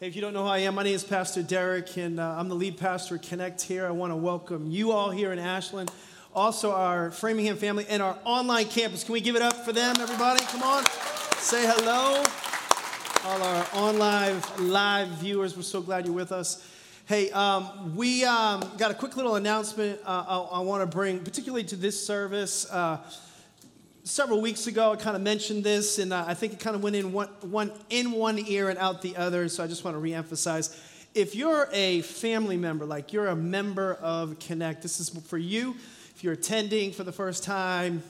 Hey, if you don't know who I am, my name is Pastor Deryck, and uh, I'm the lead pastor at Connect here. I want to welcome you all here in Ashland, also our Framingham family, and our online campus. Can we give it up for them, everybody? Come on, say hello. All our online live viewers, we're so glad you're with us. Hey, um, we um, got a quick little announcement uh, I, I want to bring, particularly to this service. Uh, several weeks ago, I kind of mentioned this, and uh, I think it kind of went in one, one, in one ear and out the other. So I just want to reemphasize. If you're a family member, like you're a member of Connect, this is for you. If you're attending for the first time,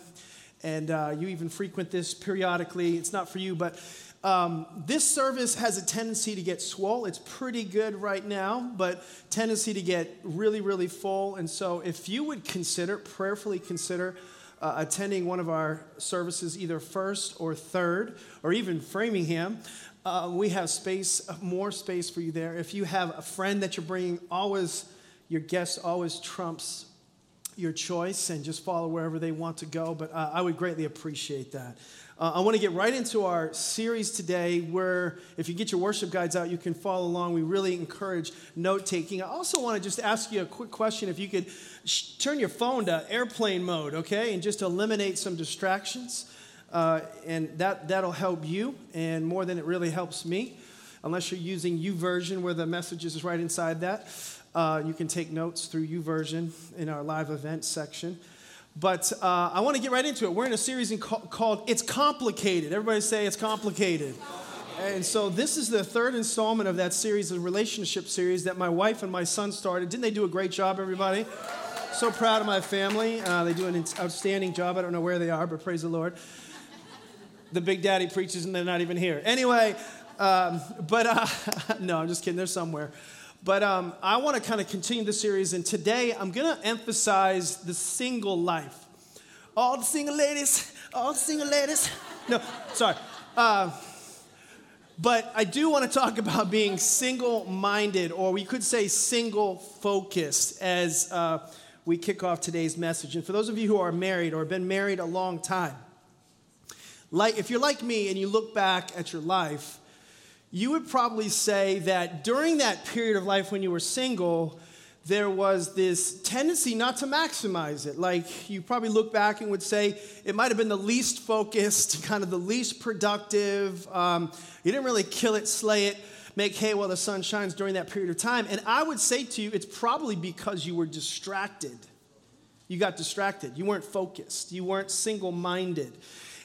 and uh, you even frequent this periodically, it's not for you. But um, this service has a tendency to get swole. It's pretty good right now, but tendency to get really, really full. And so, if you would consider, prayerfully consider uh, attending one of our services, either first or third, or even Framingham, uh, we have space, more space for you there. If you have a friend that you're bringing, always, your guest always trumps your choice and just follow wherever they want to go. But uh, I would greatly appreciate that. Uh, I want to get right into our series today, where if you get your worship guides out, you can follow along. We really encourage note taking. I also want to just ask you a quick question. If you could sh- turn your phone to airplane mode, okay, and just eliminate some distractions, uh, and that, that'll help you, and more than it really helps me, unless you're using YouVersion, where the messages is right inside that. Uh, you can take notes through YouVersion in our live event section. But uh, I want to get right into it. We're in a series in called It's Complicated. Everybody say it's complicated. And so this is the third installment of that series, the relationship series that my wife and my son started. Didn't they do a great job, everybody? So proud of my family. Uh, they do an outstanding job. I don't know where they are, but praise the Lord. The big daddy preaches and they're not even here. Anyway, um, but uh, no, I'm just kidding. They're somewhere. But um, I want to kind of continue the series, and today I'm going to emphasize the single life. All the single ladies, all the single ladies. No, sorry. Uh, but I do want to talk about being single minded, or we could say single focused, as uh, we kick off today's message. And for those of you who are married or have been married a long time, like if you're like me and you look back at your life, you would probably say that during that period of life when you were single, there was this tendency not to maximize it. Like you probably look back and would say it might have been the least focused, kind of the least productive. Um, you didn't really kill it, slay it, make hay while the sun shines during that period of time. And I would say to you, it's probably because you were distracted. You got distracted. You weren't focused. You weren't single minded.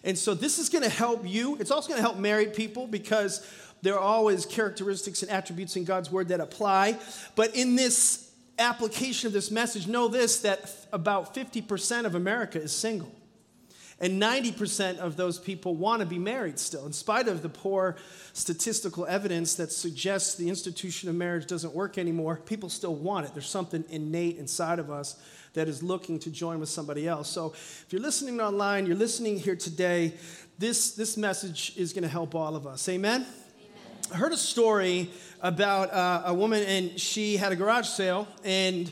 And so this is going to help you. It's also going to help married people because there are always characteristics and attributes in God's word that apply. But in this application of this message, know this that about 50% of America is single. And 90% of those people want to be married still, in spite of the poor statistical evidence that suggests the institution of marriage doesn't work anymore. People still want it. There's something innate inside of us that is looking to join with somebody else. So if you're listening online, you're listening here today, this, this message is going to help all of us. Amen? I heard a story about uh, a woman, and she had a garage sale, and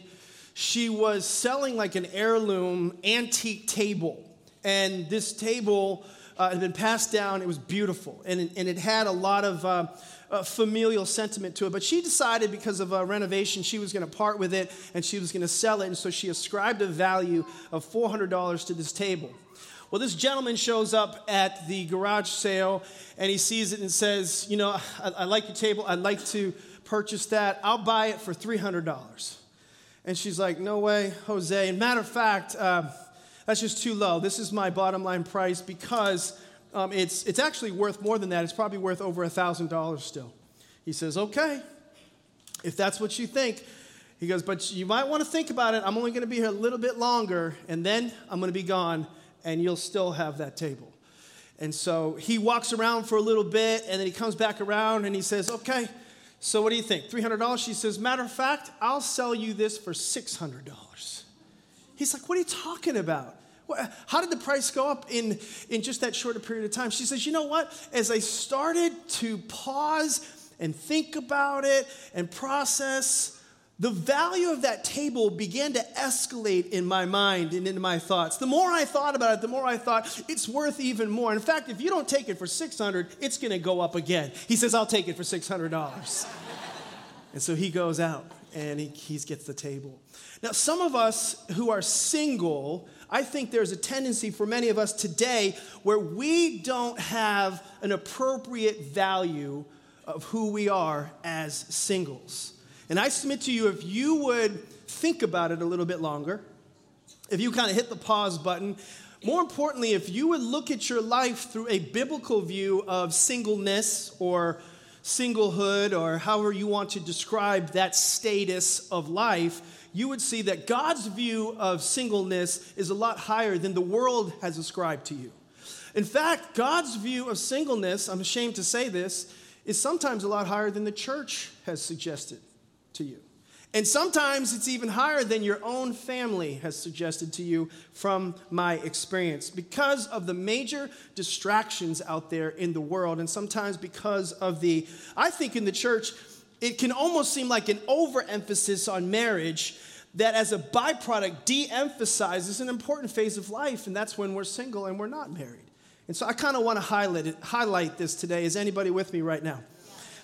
she was selling like an heirloom antique table. And this table uh, had been passed down. It was beautiful, and, and it had a lot of uh, uh familial sentiment to it. But she decided, because of a renovation, she was going to part with it and she was going to sell it. And so she ascribed a value of $400 to this table. Well, this gentleman shows up at the garage sale and he sees it and says, You know, I, I like your table. I'd like to purchase that. I'll buy it for $300. And she's like, No way, Jose. And matter of fact, uh, that's just too low. This is my bottom line price because um, it's, it's actually worth more than that. It's probably worth over $1,000 still. He says, Okay, if that's what you think. He goes, But you might want to think about it. I'm only going to be here a little bit longer, and then I'm going to be gone and you'll still have that table. And so he walks around for a little bit and then he comes back around and he says, Okay, so what do you think? $300? She says, Matter of fact, I'll sell you this for $600. He's like, What are you talking about? How did the price go up in, in just that shorter period of time? She says, You know what? As I started to pause and think about it and process, the value of that table began to escalate in my mind and in my thoughts. The more I thought about it, the more I thought it's worth even more. In fact, if you don't take it for 600, it's going to go up again. He says, "I'll take it for $600." And so he goes out and he, he gets the table. Now, some of us who are single, I think there's a tendency for many of us today where we don't have an appropriate value of who we are as singles. And I submit to you, if you would think about it a little bit longer, if you kind of hit the pause button, more importantly, if you would look at your life through a biblical view of singleness or singlehood or however you want to describe that status of life, you would see that God's view of singleness is a lot higher than the world has ascribed to you. In fact, God's view of singleness, I'm ashamed to say this, is sometimes a lot higher than the church has suggested to you. And sometimes it's even higher than your own family has suggested to you from my experience because of the major distractions out there in the world, and sometimes because of the, I think in the church, it can almost seem like an overemphasis on marriage that as a byproduct de emphasizes an important phase of life, and that's when we're single and we're not married. And so I kind of want to highlight, highlight this today. Is anybody with me right now?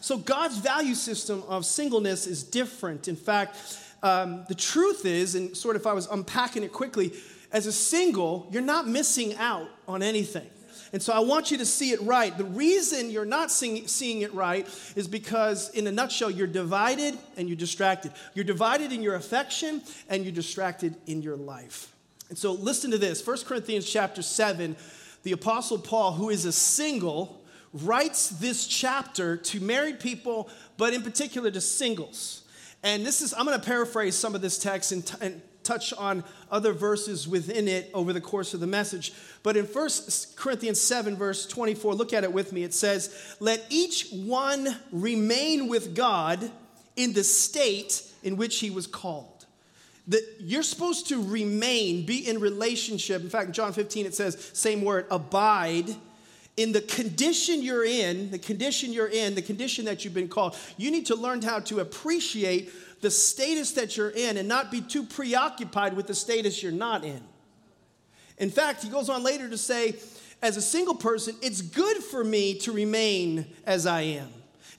So, God's value system of singleness is different. In fact, um, the truth is, and sort of if I was unpacking it quickly, as a single, you're not missing out on anything. And so I want you to see it right. The reason you're not seeing, seeing it right is because, in a nutshell, you're divided and you're distracted. You're divided in your affection and you're distracted in your life. And so listen to this 1 Corinthians chapter 7, the Apostle Paul, who is a single, writes this chapter to married people, but in particular to singles. And this is, I'm going to paraphrase some of this text and, t- and touch on other verses within it over the course of the message. But in 1 Corinthians 7, verse 24, look at it with me. It says, Let each one remain with God in the state in which he was called. That you're supposed to remain, be in relationship. In fact, in John 15, it says, same word, abide in the condition you're in, the condition you're in, the condition that you've been called, you need to learn how to appreciate the status that you're in and not be too preoccupied with the status you're not in. In fact, he goes on later to say, as a single person, it's good for me to remain as I am.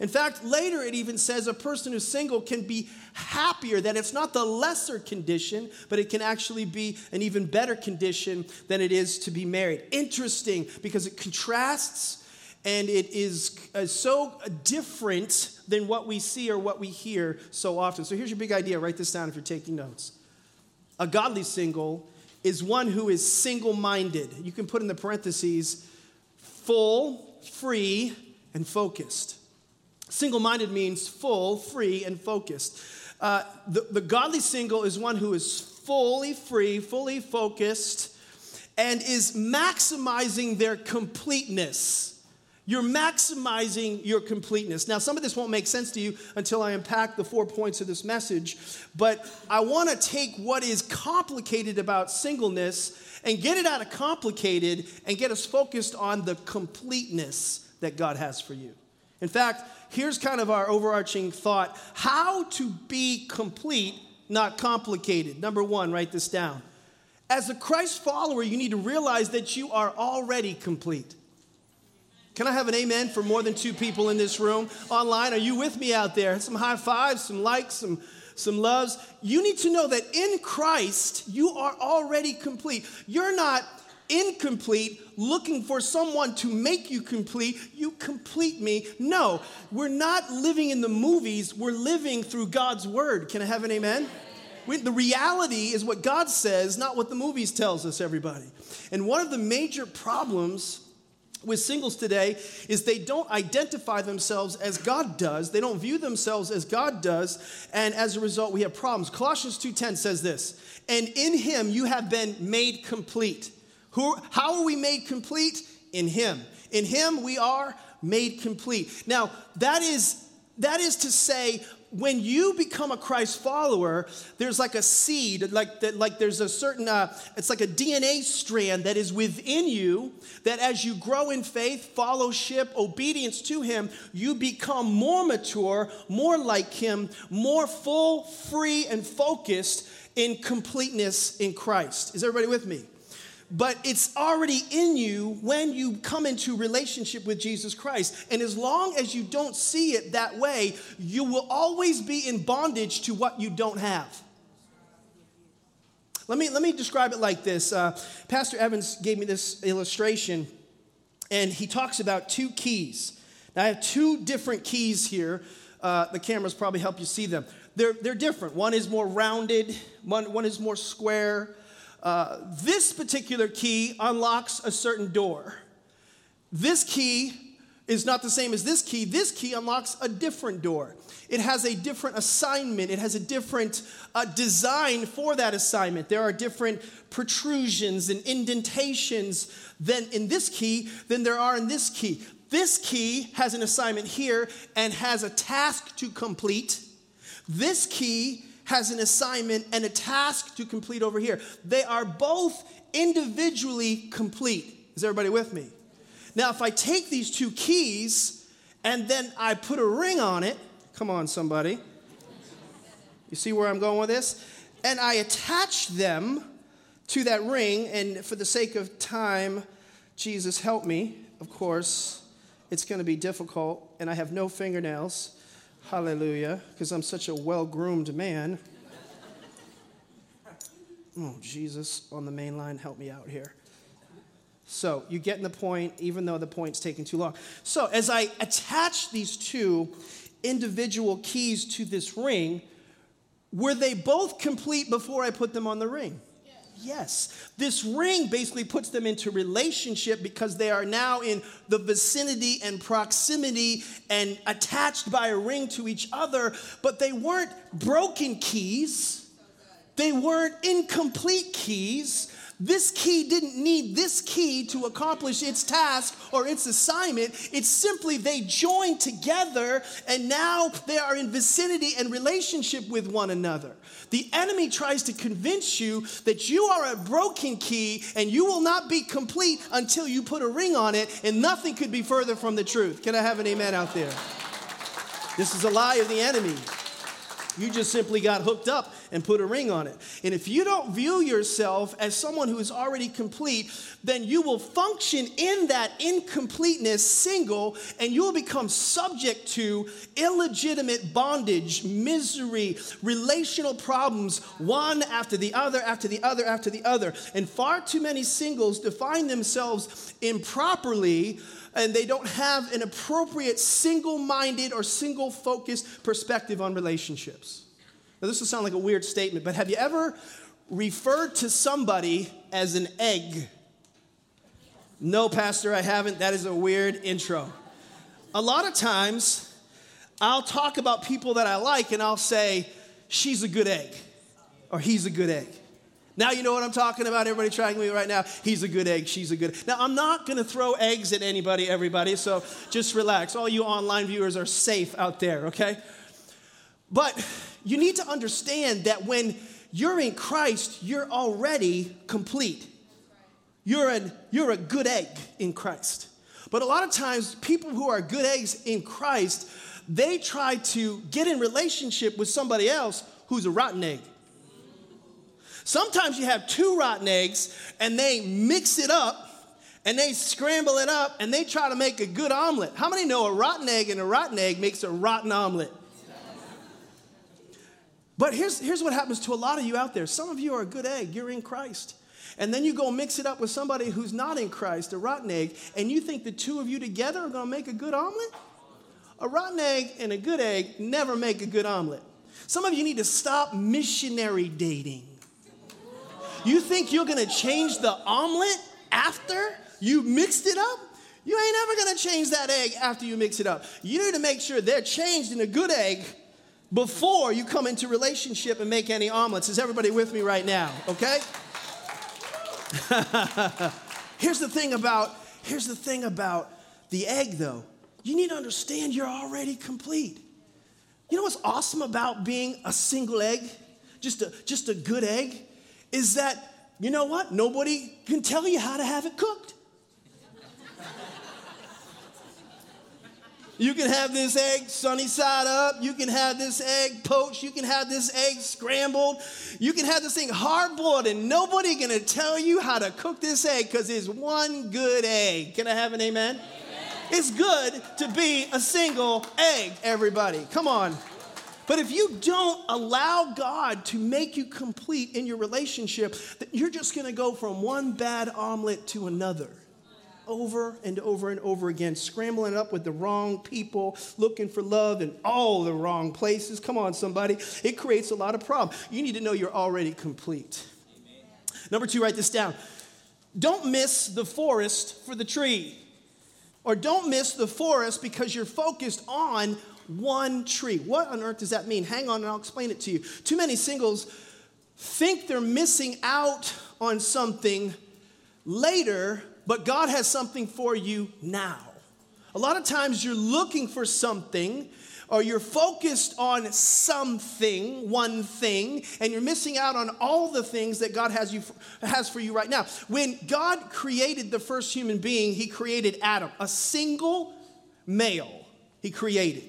In fact, later it even says a person who's single can be happier, that it's not the lesser condition, but it can actually be an even better condition than it is to be married. Interesting because it contrasts and it is uh, so different than what we see or what we hear so often. So here's your big idea write this down if you're taking notes. A godly single is one who is single minded. You can put in the parentheses full, free, and focused. Single minded means full, free, and focused. Uh, the, the godly single is one who is fully free, fully focused, and is maximizing their completeness. You're maximizing your completeness. Now, some of this won't make sense to you until I unpack the four points of this message, but I want to take what is complicated about singleness and get it out of complicated and get us focused on the completeness that God has for you. In fact, here's kind of our overarching thought how to be complete, not complicated. Number one, write this down. As a Christ follower, you need to realize that you are already complete. Can I have an amen for more than two people in this room? Online, are you with me out there? Some high fives, some likes, some, some loves. You need to know that in Christ, you are already complete. You're not incomplete, looking for someone to make you complete. You complete me. No, we're not living in the movies, we're living through God's word. Can I have an amen? The reality is what God says, not what the movies tells us, everybody. And one of the major problems with singles today is they don't identify themselves as God does. They don't view themselves as God does, and as a result we have problems. Colossians 2:10 says this, "And in him you have been made complete." Who, how are we made complete? In Him. In Him, we are made complete. Now, that is, that is to say, when you become a Christ follower, there's like a seed, like that, like there's a certain, uh, it's like a DNA strand that is within you. That as you grow in faith, fellowship, obedience to Him, you become more mature, more like Him, more full, free, and focused in completeness in Christ. Is everybody with me? But it's already in you when you come into relationship with Jesus Christ. And as long as you don't see it that way, you will always be in bondage to what you don't have. Let me, let me describe it like this. Uh, Pastor Evans gave me this illustration, and he talks about two keys. Now, I have two different keys here. Uh, the cameras probably help you see them. They're, they're different. One is more rounded, one, one is more square. Uh, this particular key unlocks a certain door. This key is not the same as this key. This key unlocks a different door. It has a different assignment, it has a different uh, design for that assignment. There are different protrusions and indentations than in this key than there are in this key. This key has an assignment here and has a task to complete. This key has an assignment and a task to complete over here. They are both individually complete. Is everybody with me? Now, if I take these two keys and then I put a ring on it, come on, somebody. You see where I'm going with this? And I attach them to that ring, and for the sake of time, Jesus, help me. Of course, it's going to be difficult, and I have no fingernails. Hallelujah, because I'm such a well groomed man. Oh, Jesus, on the main line, help me out here. So, you getting the point, even though the point's taking too long. So, as I attach these two individual keys to this ring, were they both complete before I put them on the ring? Yes. This ring basically puts them into relationship because they are now in the vicinity and proximity and attached by a ring to each other, but they weren't broken keys. They weren't incomplete keys. This key didn't need this key to accomplish its task or its assignment. It's simply they joined together and now they are in vicinity and relationship with one another. The enemy tries to convince you that you are a broken key and you will not be complete until you put a ring on it, and nothing could be further from the truth. Can I have an amen out there? This is a lie of the enemy. You just simply got hooked up and put a ring on it. And if you don't view yourself as someone who is already complete, then you will function in that incompleteness single and you will become subject to illegitimate bondage, misery, relational problems, one after the other, after the other, after the other. And far too many singles define themselves improperly and they don't have an appropriate single minded or single focused perspective on relationships. Now, this will sound like a weird statement, but have you ever referred to somebody as an egg? No, Pastor, I haven't. That is a weird intro. A lot of times, I'll talk about people that I like and I'll say, she's a good egg, or he's a good egg. Now you know what I'm talking about. Everybody tracking me right now. He's a good egg. She's a good. Now I'm not going to throw eggs at anybody, everybody. So just relax. All you online viewers are safe out there, okay? But you need to understand that when you're in Christ, you're already complete. You're a, you're a good egg in Christ. But a lot of times, people who are good eggs in Christ, they try to get in relationship with somebody else who's a rotten egg. Sometimes you have two rotten eggs and they mix it up and they scramble it up and they try to make a good omelet. How many know a rotten egg and a rotten egg makes a rotten omelet? But here's, here's what happens to a lot of you out there. Some of you are a good egg, you're in Christ. And then you go mix it up with somebody who's not in Christ, a rotten egg, and you think the two of you together are gonna make a good omelet? A rotten egg and a good egg never make a good omelet. Some of you need to stop missionary dating. You think you're gonna change the omelet after you mixed it up? You ain't ever gonna change that egg after you mix it up. You need to make sure they're changed in a good egg before you come into relationship and make any omelets. Is everybody with me right now? Okay? here's the thing about here's the thing about the egg though. You need to understand you're already complete. You know what's awesome about being a single egg? Just a just a good egg? Is that, you know what? Nobody can tell you how to have it cooked. You can have this egg sunny side up. You can have this egg poached. You can have this egg scrambled. You can have this thing hard boiled, and nobody gonna tell you how to cook this egg because it's one good egg. Can I have an amen? amen? It's good to be a single egg, everybody. Come on. But if you don't allow God to make you complete in your relationship, you're just gonna go from one bad omelet to another over and over and over again, scrambling up with the wrong people, looking for love in all the wrong places. Come on, somebody. It creates a lot of problems. You need to know you're already complete. Amen. Number two, write this down. Don't miss the forest for the tree. Or don't miss the forest because you're focused on one tree. What on earth does that mean? Hang on and I'll explain it to you. Too many singles think they're missing out on something later but God has something for you now. A lot of times you're looking for something or you're focused on something, one thing, and you're missing out on all the things that God has, you, has for you right now. When God created the first human being, He created Adam, a single male, He created.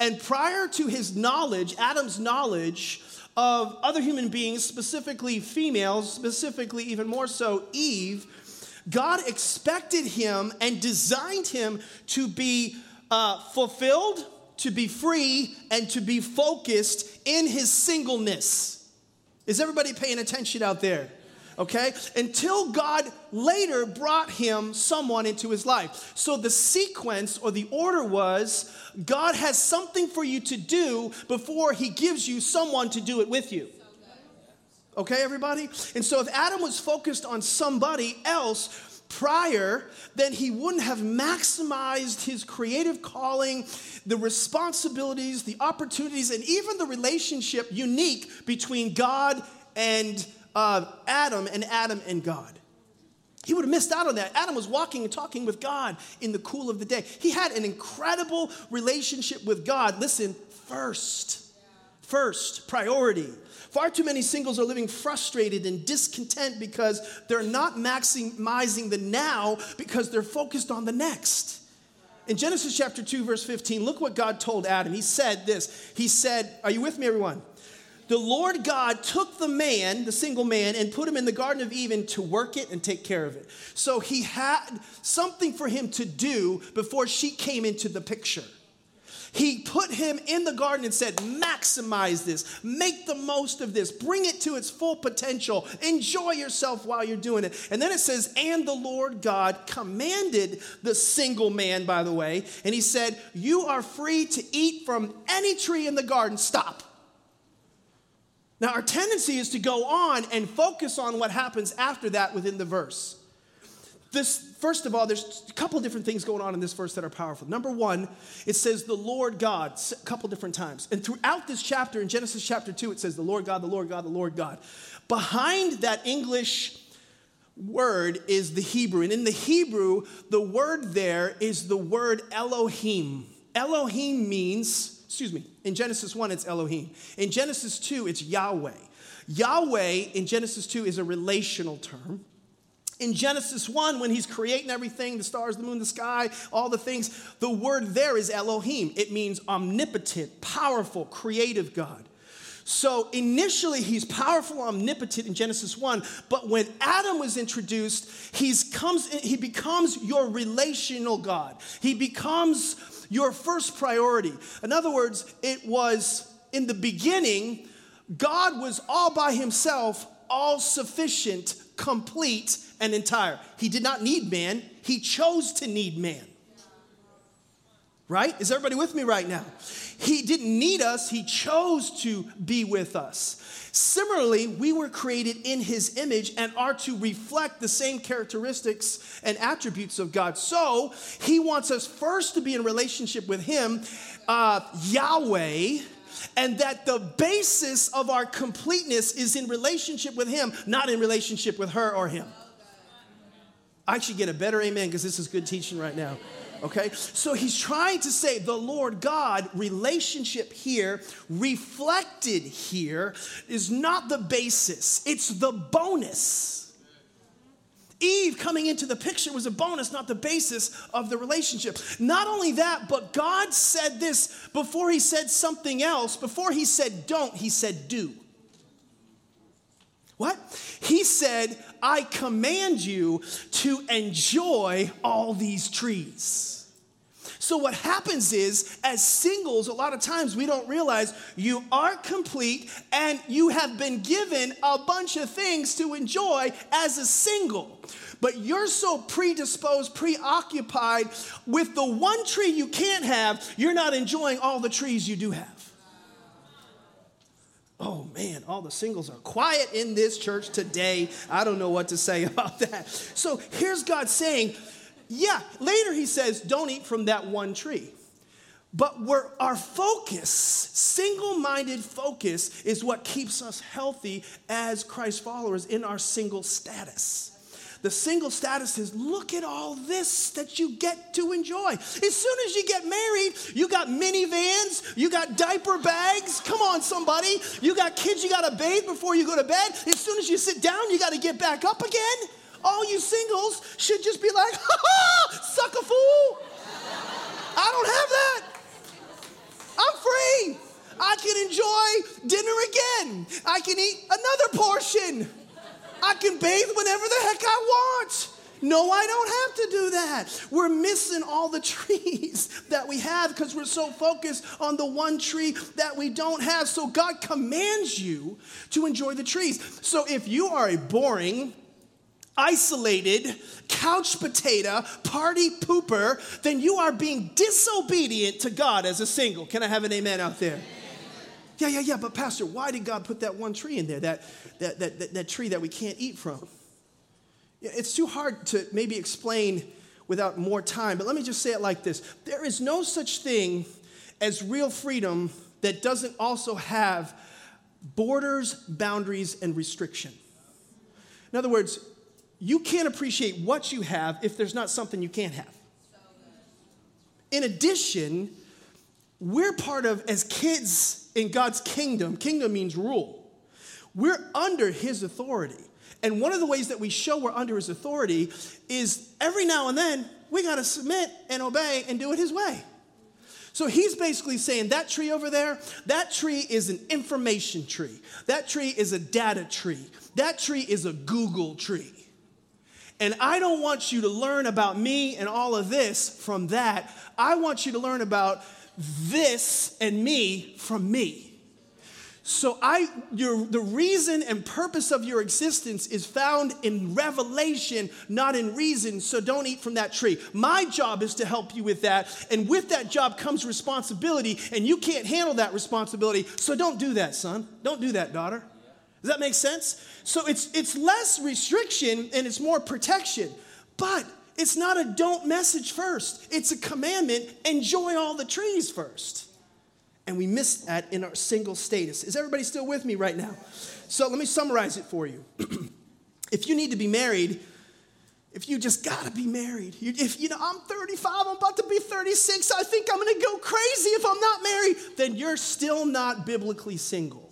And prior to his knowledge, Adam's knowledge of other human beings, specifically females, specifically even more so Eve, God expected him and designed him to be uh, fulfilled, to be free, and to be focused in his singleness. Is everybody paying attention out there? Okay? Until God later brought him someone into his life. So the sequence or the order was God has something for you to do before he gives you someone to do it with you. Okay, everybody? And so if Adam was focused on somebody else prior, then he wouldn't have maximized his creative calling, the responsibilities, the opportunities, and even the relationship unique between God and uh, Adam and Adam and God. He would have missed out on that. Adam was walking and talking with God in the cool of the day. He had an incredible relationship with God. Listen, first, first, priority. Far too many singles are living frustrated and discontent because they're not maximizing the now because they're focused on the next. In Genesis chapter 2, verse 15, look what God told Adam. He said this He said, Are you with me, everyone? The Lord God took the man, the single man, and put him in the Garden of Eden to work it and take care of it. So he had something for him to do before she came into the picture. He put him in the garden and said, Maximize this, make the most of this, bring it to its full potential, enjoy yourself while you're doing it. And then it says, And the Lord God commanded the single man, by the way, and he said, You are free to eat from any tree in the garden. Stop. Now, our tendency is to go on and focus on what happens after that within the verse. This, first of all, there's a couple different things going on in this verse that are powerful. Number one, it says the Lord God a couple different times. And throughout this chapter, in Genesis chapter 2, it says the Lord God, the Lord God, the Lord God. Behind that English word is the Hebrew. And in the Hebrew, the word there is the word Elohim. Elohim means, excuse me, in Genesis 1, it's Elohim. In Genesis 2, it's Yahweh. Yahweh in Genesis 2 is a relational term in Genesis 1, when he's creating everything the stars, the moon, the sky, all the things the word there is Elohim. It means omnipotent, powerful, creative God. So initially, he's powerful, omnipotent in Genesis 1, but when Adam was introduced, he's comes, he becomes your relational God. He becomes your first priority. In other words, it was in the beginning, God was all by himself, all sufficient, complete, and entire. He did not need man, he chose to need man. Right? Is everybody with me right now? He didn't need us, he chose to be with us. Similarly, we were created in his image and are to reflect the same characteristics and attributes of God. So, he wants us first to be in relationship with him, uh, Yahweh and that the basis of our completeness is in relationship with Him, not in relationship with her or him. I should get a better amen because this is good teaching right now. Okay? So he's trying to say the Lord God relationship here, reflected here, is not the basis, it's the bonus. Eve coming into the picture was a bonus, not the basis of the relationship. Not only that, but God said this before he said something else. Before he said don't, he said do. What? He said, I command you to enjoy all these trees. So, what happens is, as singles, a lot of times we don't realize you are complete and you have been given a bunch of things to enjoy as a single. But you're so predisposed, preoccupied with the one tree you can't have, you're not enjoying all the trees you do have. Oh man, all the singles are quiet in this church today. I don't know what to say about that. So here's God saying, yeah, later he says, don't eat from that one tree. But where our focus, single minded focus, is what keeps us healthy as Christ followers in our single status. The single status is look at all this that you get to enjoy. As soon as you get married, you got minivans, you got diaper bags. Come on, somebody. You got kids you got to bathe before you go to bed. As soon as you sit down, you got to get back up again. All you singles should just be like, ha ha, suck a fool. I don't have that. I'm free. I can enjoy dinner again. I can eat another portion. I can bathe whenever the heck I want. No, I don't have to do that. We're missing all the trees that we have because we're so focused on the one tree that we don't have. So God commands you to enjoy the trees. So if you are a boring, isolated, couch potato, party pooper, then you are being disobedient to God as a single. Can I have an amen out there? Yeah, yeah, yeah, but Pastor, why did God put that one tree in there, that, that, that, that, that tree that we can't eat from? It's too hard to maybe explain without more time, but let me just say it like this there is no such thing as real freedom that doesn't also have borders, boundaries, and restriction. In other words, you can't appreciate what you have if there's not something you can't have. In addition, we're part of, as kids in God's kingdom, kingdom means rule. We're under his authority. And one of the ways that we show we're under his authority is every now and then we got to submit and obey and do it his way. So he's basically saying that tree over there, that tree is an information tree. That tree is a data tree. That tree is a Google tree. And I don't want you to learn about me and all of this from that. I want you to learn about this and me from me. So I your the reason and purpose of your existence is found in revelation, not in reason. So don't eat from that tree. My job is to help you with that, and with that job comes responsibility, and you can't handle that responsibility. So don't do that, son. Don't do that, daughter. Does that make sense? So it's, it's less restriction and it's more protection. But it's not a don't message first, it's a commandment enjoy all the trees first. And we miss that in our single status. Is everybody still with me right now? So let me summarize it for you. if you need to be married, if you just gotta be married, if you know, I'm 35, I'm about to be 36, I think I'm gonna go crazy if I'm not married, then you're still not biblically single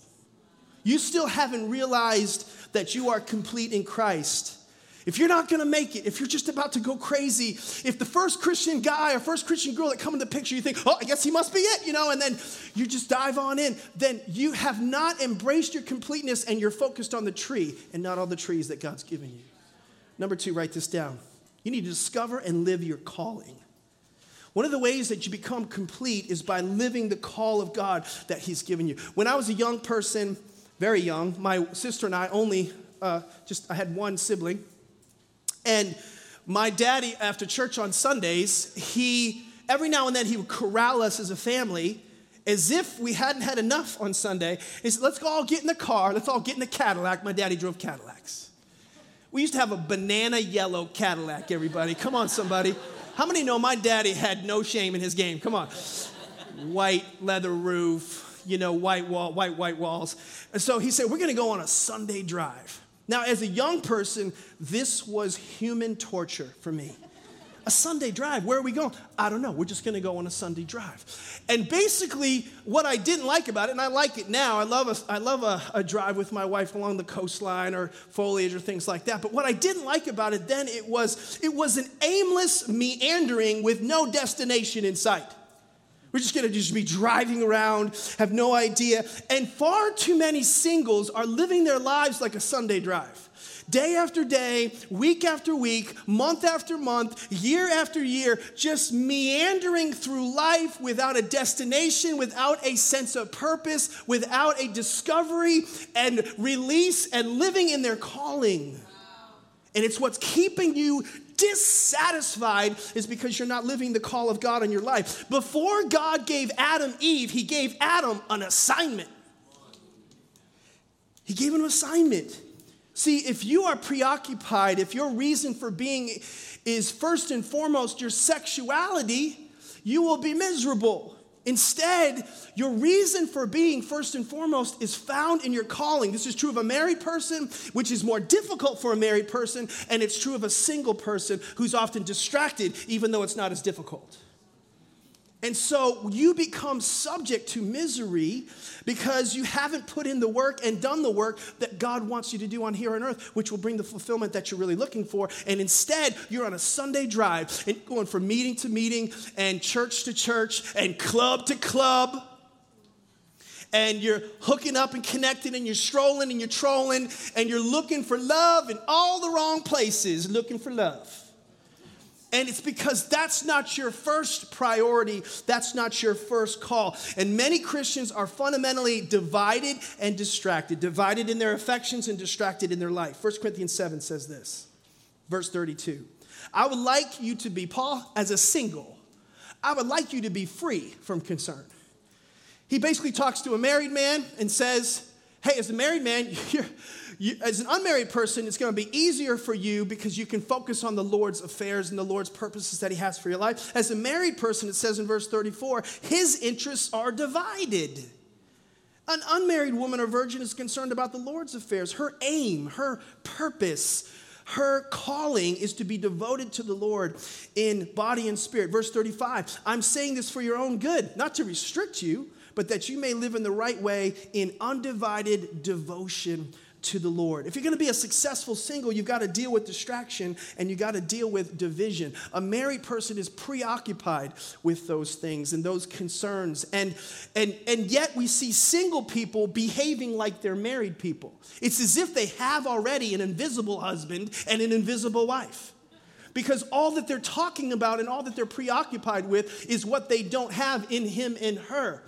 you still haven't realized that you are complete in Christ. If you're not gonna make it, if you're just about to go crazy, if the first Christian guy or first Christian girl that come in the picture, you think, oh, I guess he must be it, you know, and then you just dive on in, then you have not embraced your completeness and you're focused on the tree and not all the trees that God's given you. Number two, write this down. You need to discover and live your calling. One of the ways that you become complete is by living the call of God that He's given you. When I was a young person, very young. My sister and I only, uh, just, I had one sibling. And my daddy, after church on Sundays, he, every now and then, he would corral us as a family as if we hadn't had enough on Sunday. He said, let's all get in the car, let's all get in the Cadillac. My daddy drove Cadillacs. We used to have a banana yellow Cadillac, everybody. Come on, somebody. How many know my daddy had no shame in his game? Come on. White leather roof, you know, white wall, white, white walls. And so he said, We're gonna go on a Sunday drive. Now, as a young person, this was human torture for me. A Sunday drive. Where are we going? I don't know. We're just to go on a Sunday drive. And basically, what I didn't like about it, and I like it now, I love a, I love a, a drive with my wife along the coastline or foliage or things like that. But what I didn't like about it then, it was it was an aimless meandering with no destination in sight. We're just gonna just be driving around, have no idea. And far too many singles are living their lives like a Sunday drive. Day after day, week after week, month after month, year after year, just meandering through life without a destination, without a sense of purpose, without a discovery and release, and living in their calling. And it's what's keeping you dissatisfied is because you're not living the call of God in your life. Before God gave Adam Eve, he gave Adam an assignment. He gave him an assignment. See, if you are preoccupied, if your reason for being is first and foremost your sexuality, you will be miserable. Instead, your reason for being first and foremost is found in your calling. This is true of a married person, which is more difficult for a married person, and it's true of a single person who's often distracted, even though it's not as difficult. And so you become subject to misery because you haven't put in the work and done the work that God wants you to do on here on earth, which will bring the fulfillment that you're really looking for. And instead, you're on a Sunday drive and going from meeting to meeting and church to church and club to club. And you're hooking up and connecting and you're strolling and you're trolling and you're looking for love in all the wrong places, looking for love. And it's because that's not your first priority. That's not your first call. And many Christians are fundamentally divided and distracted, divided in their affections and distracted in their life. 1 Corinthians 7 says this, verse 32. I would like you to be, Paul, as a single, I would like you to be free from concern. He basically talks to a married man and says, Hey, as a married man, you're you, as an unmarried person, it's going to be easier for you because you can focus on the Lord's affairs and the Lord's purposes that He has for your life. As a married person, it says in verse 34, his interests are divided. An unmarried woman or virgin is concerned about the Lord's affairs. Her aim, her purpose, her calling is to be devoted to the Lord in body and spirit. Verse 35 I'm saying this for your own good, not to restrict you, but that you may live in the right way in undivided devotion to the Lord. If you're going to be a successful single, you've got to deal with distraction and you've got to deal with division. A married person is preoccupied with those things and those concerns. And, and, and yet we see single people behaving like they're married people. It's as if they have already an invisible husband and an invisible wife because all that they're talking about and all that they're preoccupied with is what they don't have in him and her.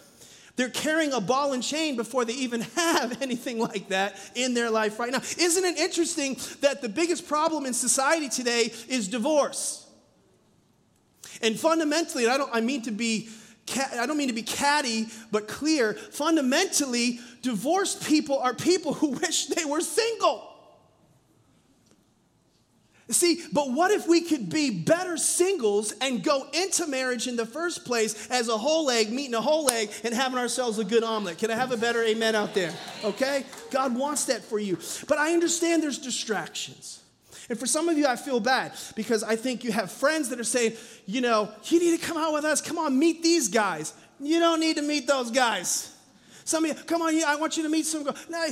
They're carrying a ball and chain before they even have anything like that in their life right now. Isn't it interesting that the biggest problem in society today is divorce? And fundamentally, and I don't I mean to be I don't mean to be catty, but clear. Fundamentally, divorced people are people who wish they were single. See, but what if we could be better singles and go into marriage in the first place as a whole egg, meeting a whole egg, and having ourselves a good omelet? Can I have a better amen out there? Okay? God wants that for you. But I understand there's distractions. And for some of you, I feel bad because I think you have friends that are saying, you know, you need to come out with us. Come on, meet these guys. You don't need to meet those guys. Some of you, come on, I want you to meet some. Now,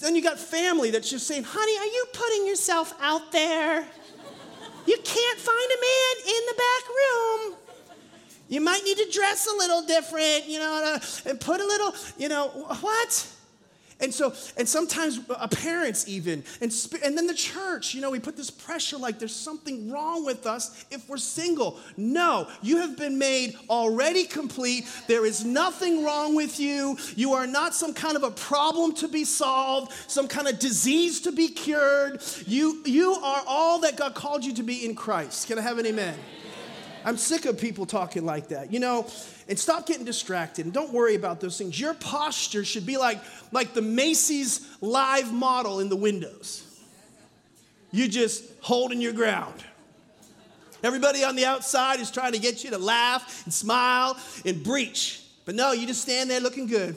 then you got family that's just saying, honey, are you putting yourself out there? You can't find a man in the back room. You might need to dress a little different, you know, and put a little, you know, what? And so, and sometimes uh, parents even, and, and then the church, you know, we put this pressure like there's something wrong with us if we're single. No, you have been made already complete. There is nothing wrong with you. You are not some kind of a problem to be solved, some kind of disease to be cured. You, you are all that God called you to be in Christ. Can I have an amen? I'm sick of people talking like that. You know, and stop getting distracted and don't worry about those things. Your posture should be like, like the Macy's live model in the windows. You just holding your ground. Everybody on the outside is trying to get you to laugh and smile and breach. But no, you just stand there looking good.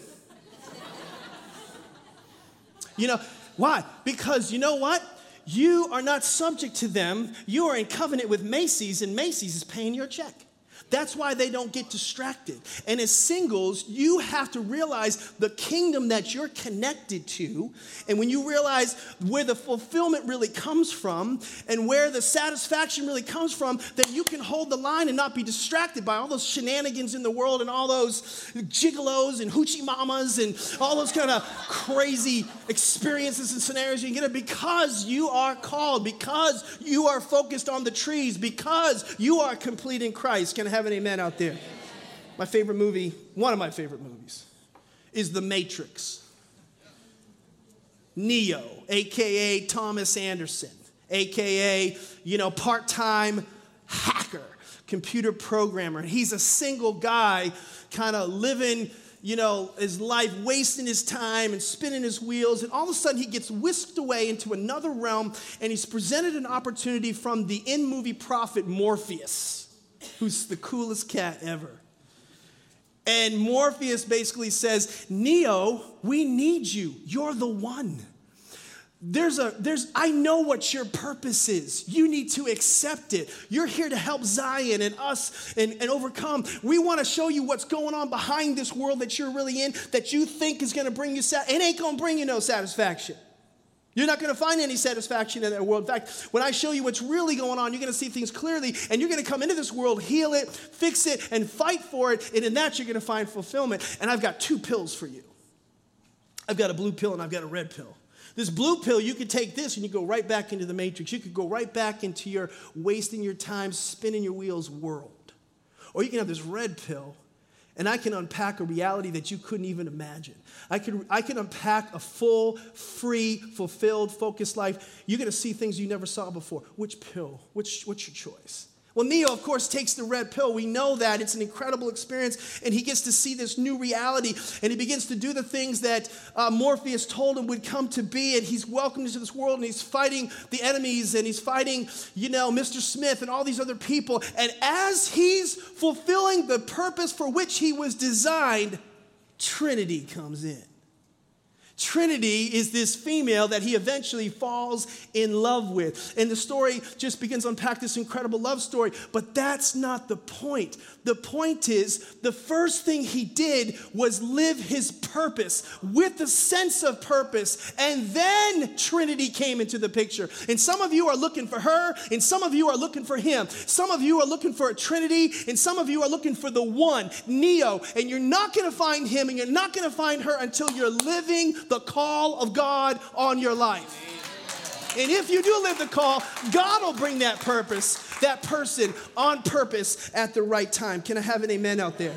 You know, why? Because you know what? You are not subject to them. You are in covenant with Macy's, and Macy's is paying your check. That's why they don't get distracted. And as singles, you have to realize the kingdom that you're connected to. And when you realize where the fulfillment really comes from and where the satisfaction really comes from, that you can hold the line and not be distracted by all those shenanigans in the world and all those gigolos and hoochie mamas and all those kind of crazy experiences and scenarios you get it because you are called, because you are focused on the trees, because you are complete in Christ. Can I have have an amen out there? My favorite movie, one of my favorite movies, is The Matrix. Neo, AKA Thomas Anderson, AKA, you know, part time hacker, computer programmer. He's a single guy, kind of living you know, his life, wasting his time and spinning his wheels. And all of a sudden, he gets whisked away into another realm and he's presented an opportunity from the in movie prophet Morpheus who's the coolest cat ever. And Morpheus basically says, Neo, we need you. You're the one. There's a, there's, I know what your purpose is. You need to accept it. You're here to help Zion and us and, and overcome. We want to show you what's going on behind this world that you're really in, that you think is going to bring you, it ain't going to bring you no satisfaction. You're not going to find any satisfaction in that world. In fact, when I show you what's really going on, you're going to see things clearly, and you're going to come into this world, heal it, fix it, and fight for it. And in that, you're going to find fulfillment. And I've got two pills for you I've got a blue pill and I've got a red pill. This blue pill, you could take this and you go right back into the matrix. You could go right back into your wasting your time, spinning your wheels world. Or you can have this red pill and I can unpack a reality that you couldn't even imagine. I can, I can unpack a full, free, fulfilled, focused life. You're going to see things you never saw before. Which pill? Which, what's your choice? Well, Neo, of course, takes the red pill. We know that. It's an incredible experience. And he gets to see this new reality. And he begins to do the things that uh, Morpheus told him would come to be. And he's welcomed into this world and he's fighting the enemies and he's fighting, you know, Mr. Smith and all these other people. And as he's fulfilling the purpose for which he was designed, Trinity comes in. Trinity is this female that he eventually falls in love with. And the story just begins to unpack this incredible love story. But that's not the point. The point is, the first thing he did was live his purpose with a sense of purpose. And then Trinity came into the picture. And some of you are looking for her, and some of you are looking for him. Some of you are looking for a Trinity, and some of you are looking for the one, Neo. And you're not going to find him, and you're not going to find her until you're living the call of God on your life. And if you do live the call, God will bring that purpose, that person on purpose at the right time. Can I have an amen out there?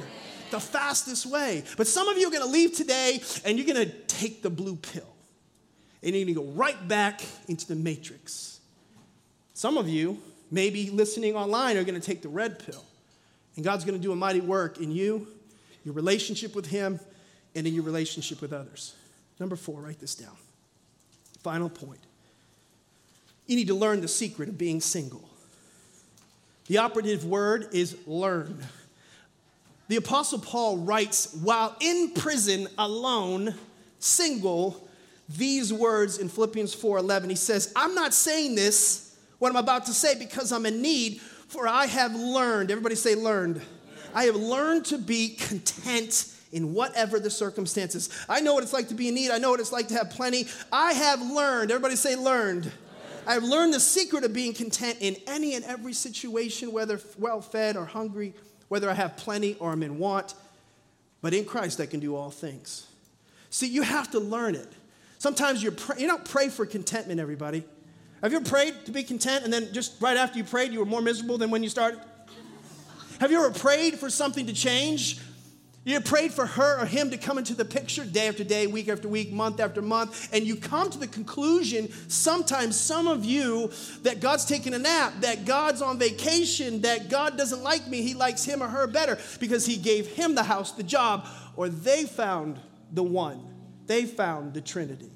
The fastest way. But some of you are going to leave today and you're going to take the blue pill and you're going to go right back into the matrix. Some of you, maybe listening online, are going to take the red pill. And God's going to do a mighty work in you, your relationship with Him, and in your relationship with others. Number four, write this down. Final point. You need to learn the secret of being single. The operative word is learn. The Apostle Paul writes, while in prison alone, single, these words in Philippians 4:11. He says, I'm not saying this, what I'm about to say, because I'm in need, for I have learned, everybody say learned. I have learned to be content in whatever the circumstances. I know what it's like to be in need. I know what it's like to have plenty. I have learned, everybody say learned. I've learned the secret of being content in any and every situation, whether well fed or hungry, whether I have plenty or I'm in want. But in Christ, I can do all things. See, you have to learn it. Sometimes you're pray- you don't pray for contentment, everybody. Have you ever prayed to be content and then just right after you prayed, you were more miserable than when you started? Have you ever prayed for something to change you prayed for her or him to come into the picture day after day, week after week, month after month, and you come to the conclusion, sometimes some of you, that God's taking a nap, that God's on vacation, that God doesn't like me, He likes him or her better because He gave him the house, the job, or they found the one. They found the Trinity.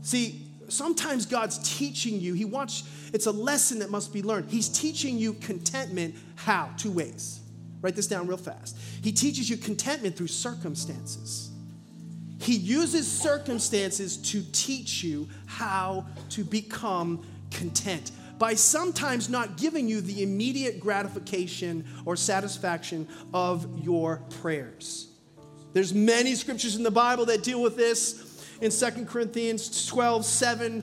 See, sometimes God's teaching you, He wants, it's a lesson that must be learned. He's teaching you contentment how? Two ways. Write this down real fast. He teaches you contentment through circumstances. He uses circumstances to teach you how to become content by sometimes not giving you the immediate gratification or satisfaction of your prayers. There's many scriptures in the Bible that deal with this. In 2 Corinthians 12, 7,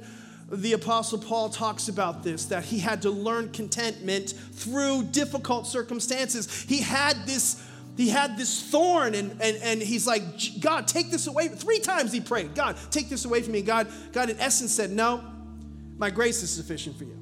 the Apostle Paul talks about this that he had to learn contentment through difficult circumstances. He had this. He had this thorn, and, and, and he's like, God, take this away. Three times he prayed, God, take this away from me. God, God, in essence, said, No, my grace is sufficient for you.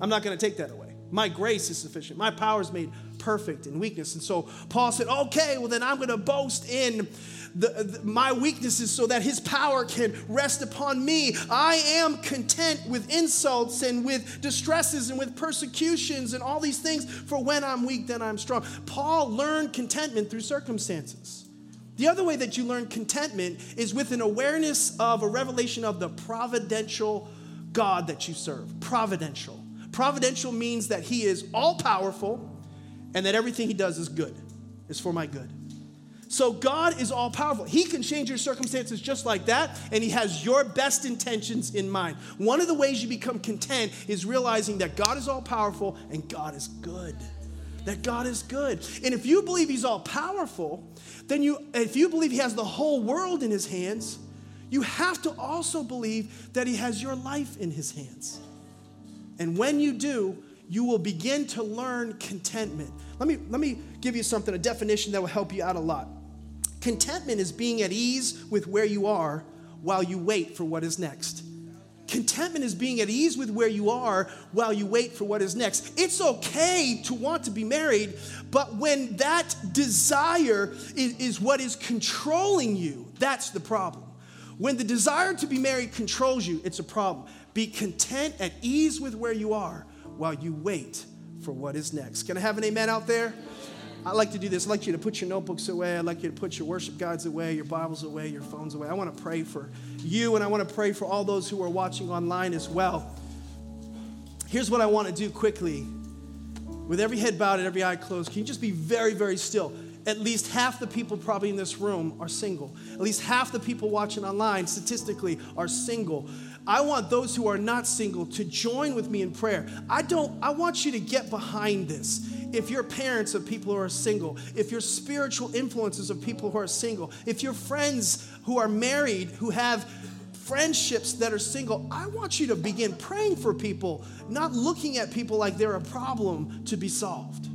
I'm not going to take that away. My grace is sufficient. My power is made perfect in weakness. And so Paul said, Okay, well, then I'm going to boast in the, the, my weaknesses so that his power can rest upon me. I am content with insults and with distresses and with persecutions and all these things, for when I'm weak, then I'm strong. Paul learned contentment through circumstances. The other way that you learn contentment is with an awareness of a revelation of the providential God that you serve. Providential. Providential means that he is all powerful and that everything he does is good, is for my good. So God is all powerful. He can change your circumstances just like that, and He has your best intentions in mind. One of the ways you become content is realizing that God is all powerful and God is good. That God is good. And if you believe He's all powerful, then you, if you believe He has the whole world in His hands, you have to also believe that He has your life in His hands. And when you do, you will begin to learn contentment. Let me, let me give you something, a definition that will help you out a lot. Contentment is being at ease with where you are while you wait for what is next. Contentment is being at ease with where you are while you wait for what is next. It's okay to want to be married, but when that desire is, is, what is controlling you, that's the problem. When the desire to be married controls you, it's a problem. Be content at ease with where you are while you wait for what is next. Can I have an amen out there? I like to do this. I'd like you to put your notebooks away. I'd like you to put your worship guides away, your Bibles away, your phones away. I want to pray for you and I want to pray for all those who are watching online as well. Here's what I want to do quickly. With every head bowed and every eye closed, can you just be very, very still? At least half the people probably in this room are single. At least half the people watching online statistically are single. I want those who are not single to join with me in prayer. I don't I want you to get behind this if you're parents of people who are single, if you're spiritual influences of people who are single, if you're friends who are married, who have friendships that are single, I want you to begin praying for people, not looking at people like they're a problem to be solved.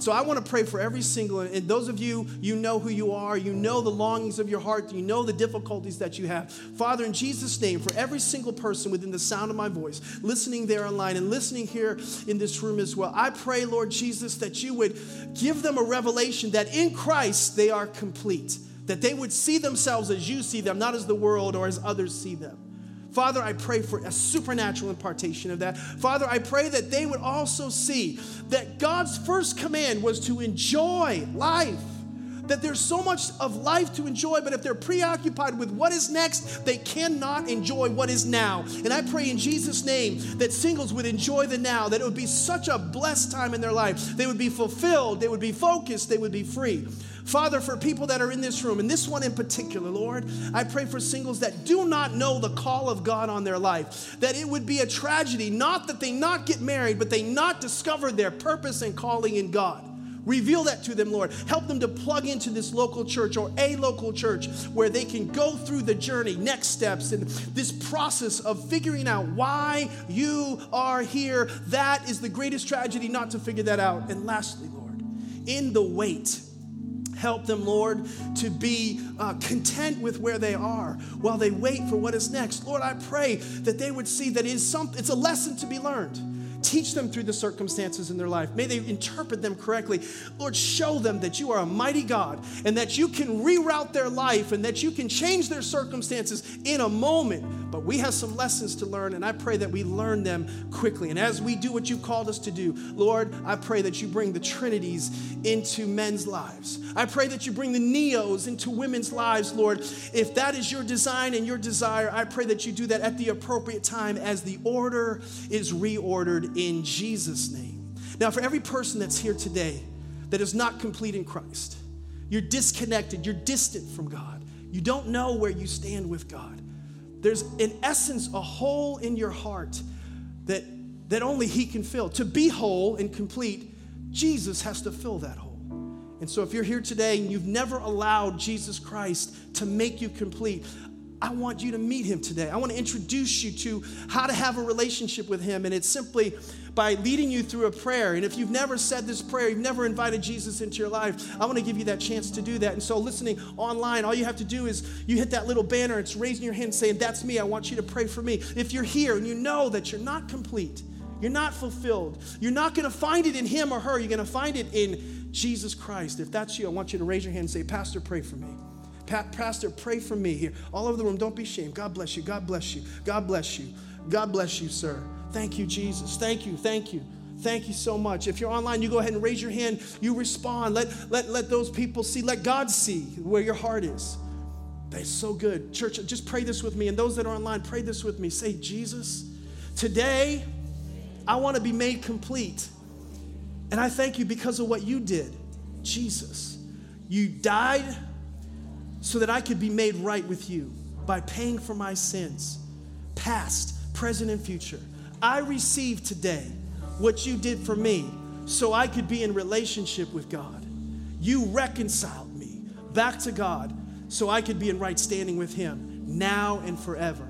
So I want to pray for every single, and those of you, you know who you are, you know the longings of your heart, you know the difficulties that you have. Father, in Jesus' name, for every single person within the sound of my voice, listening there online and listening here in this room as well, I pray, Lord Jesus, that you would give them a revelation that in Christ they are complete, that they would see themselves as you see them, not as the world or as others see them. Father, I pray for a supernatural impartation of that. Father, I pray that they would also see that God's first command was to enjoy life. That there's so much of life to enjoy, but if they're preoccupied with what is next, they cannot enjoy what is now. And I pray in Jesus' name that singles would enjoy the now, that it would be such a blessed time in their life. They would be fulfilled, they would be focused, they would be free. Father, for people that are in this room, and this one in particular, Lord, I pray for singles that do not know the call of God on their life, that it would be a tragedy, not that they not get married, but they not discover their purpose and calling in God. Reveal that to them, Lord. Help them to plug into this local church or a local church where they can go through the journey, next steps, and this process of figuring out why you are here. That is the greatest tragedy not to figure that out. And lastly, Lord, in the wait, Help them, Lord, to be uh, content with where they are while they wait for what is next. Lord, I pray that they would see that it is some, it's a lesson to be learned. Teach them through the circumstances in their life. May they interpret them correctly. Lord, show them that you are a mighty God and that you can reroute their life and that you can change their circumstances in a moment. But we have some lessons to learn, and I pray that we learn them quickly. And as we do what you've called us to do, Lord, I pray that you bring the Trinities into men's lives. I pray that you bring the Neos into women's lives, Lord. If that is your design and your desire, I pray that you do that at the appropriate time as the order is reordered in Jesus' name. Now, for every person that's here today that is not complete in Christ, you're disconnected, you're distant from God. You don't know where you stand with God. There's, in essence, a hole in your heart that, that only He can fill. To be whole and complete, Jesus has to fill that hole. And so, if you're here today and you've never allowed Jesus Christ to make you complete, I want you to meet him today. I want to introduce you to how to have a relationship with him. And it's simply by leading you through a prayer. And if you've never said this prayer, you've never invited Jesus into your life, I want to give you that chance to do that. And so, listening online, all you have to do is you hit that little banner, it's raising your hand saying, That's me. I want you to pray for me. If you're here and you know that you're not complete, you're not fulfilled, you're not going to find it in him or her, you're going to find it in Jesus Christ. If that's you, I want you to raise your hand and say, Pastor, pray for me. Pastor, pray for me here. All over the room, don't be ashamed. God bless you. God bless you. God bless you. God bless you, sir. Thank you, Jesus. Thank you. Thank you. Thank you so much. If you're online, you go ahead and raise your hand. You respond. Let, let, let those people see. Let God see where your heart is. That's so good. Church, just pray this with me. And those that are online, pray this with me. Say, Jesus, today I want to be made complete. And I thank you because of what you did. Jesus, you died so that I could be made right with you by paying for my sins, past, present, and future. I receive today what you did for me so I could be in relationship with God. You reconciled me back to God so I could be in right standing with Him now and forever.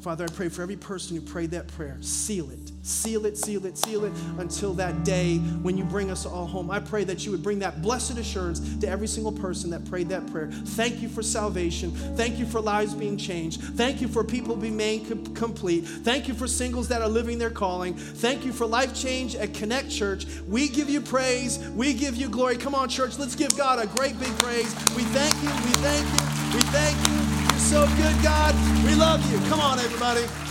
Father, I pray for every person who prayed that prayer, seal it Seal it, seal it, seal it until that day when you bring us all home. I pray that you would bring that blessed assurance to every single person that prayed that prayer. Thank you for salvation. Thank you for lives being changed. Thank you for people being made complete. Thank you for singles that are living their calling. Thank you for life change at Connect Church. We give you praise. We give you glory. Come on, church, let's give God a great big praise. We thank you. We thank you. We thank you. You're so good, God. We love you. Come on, everybody.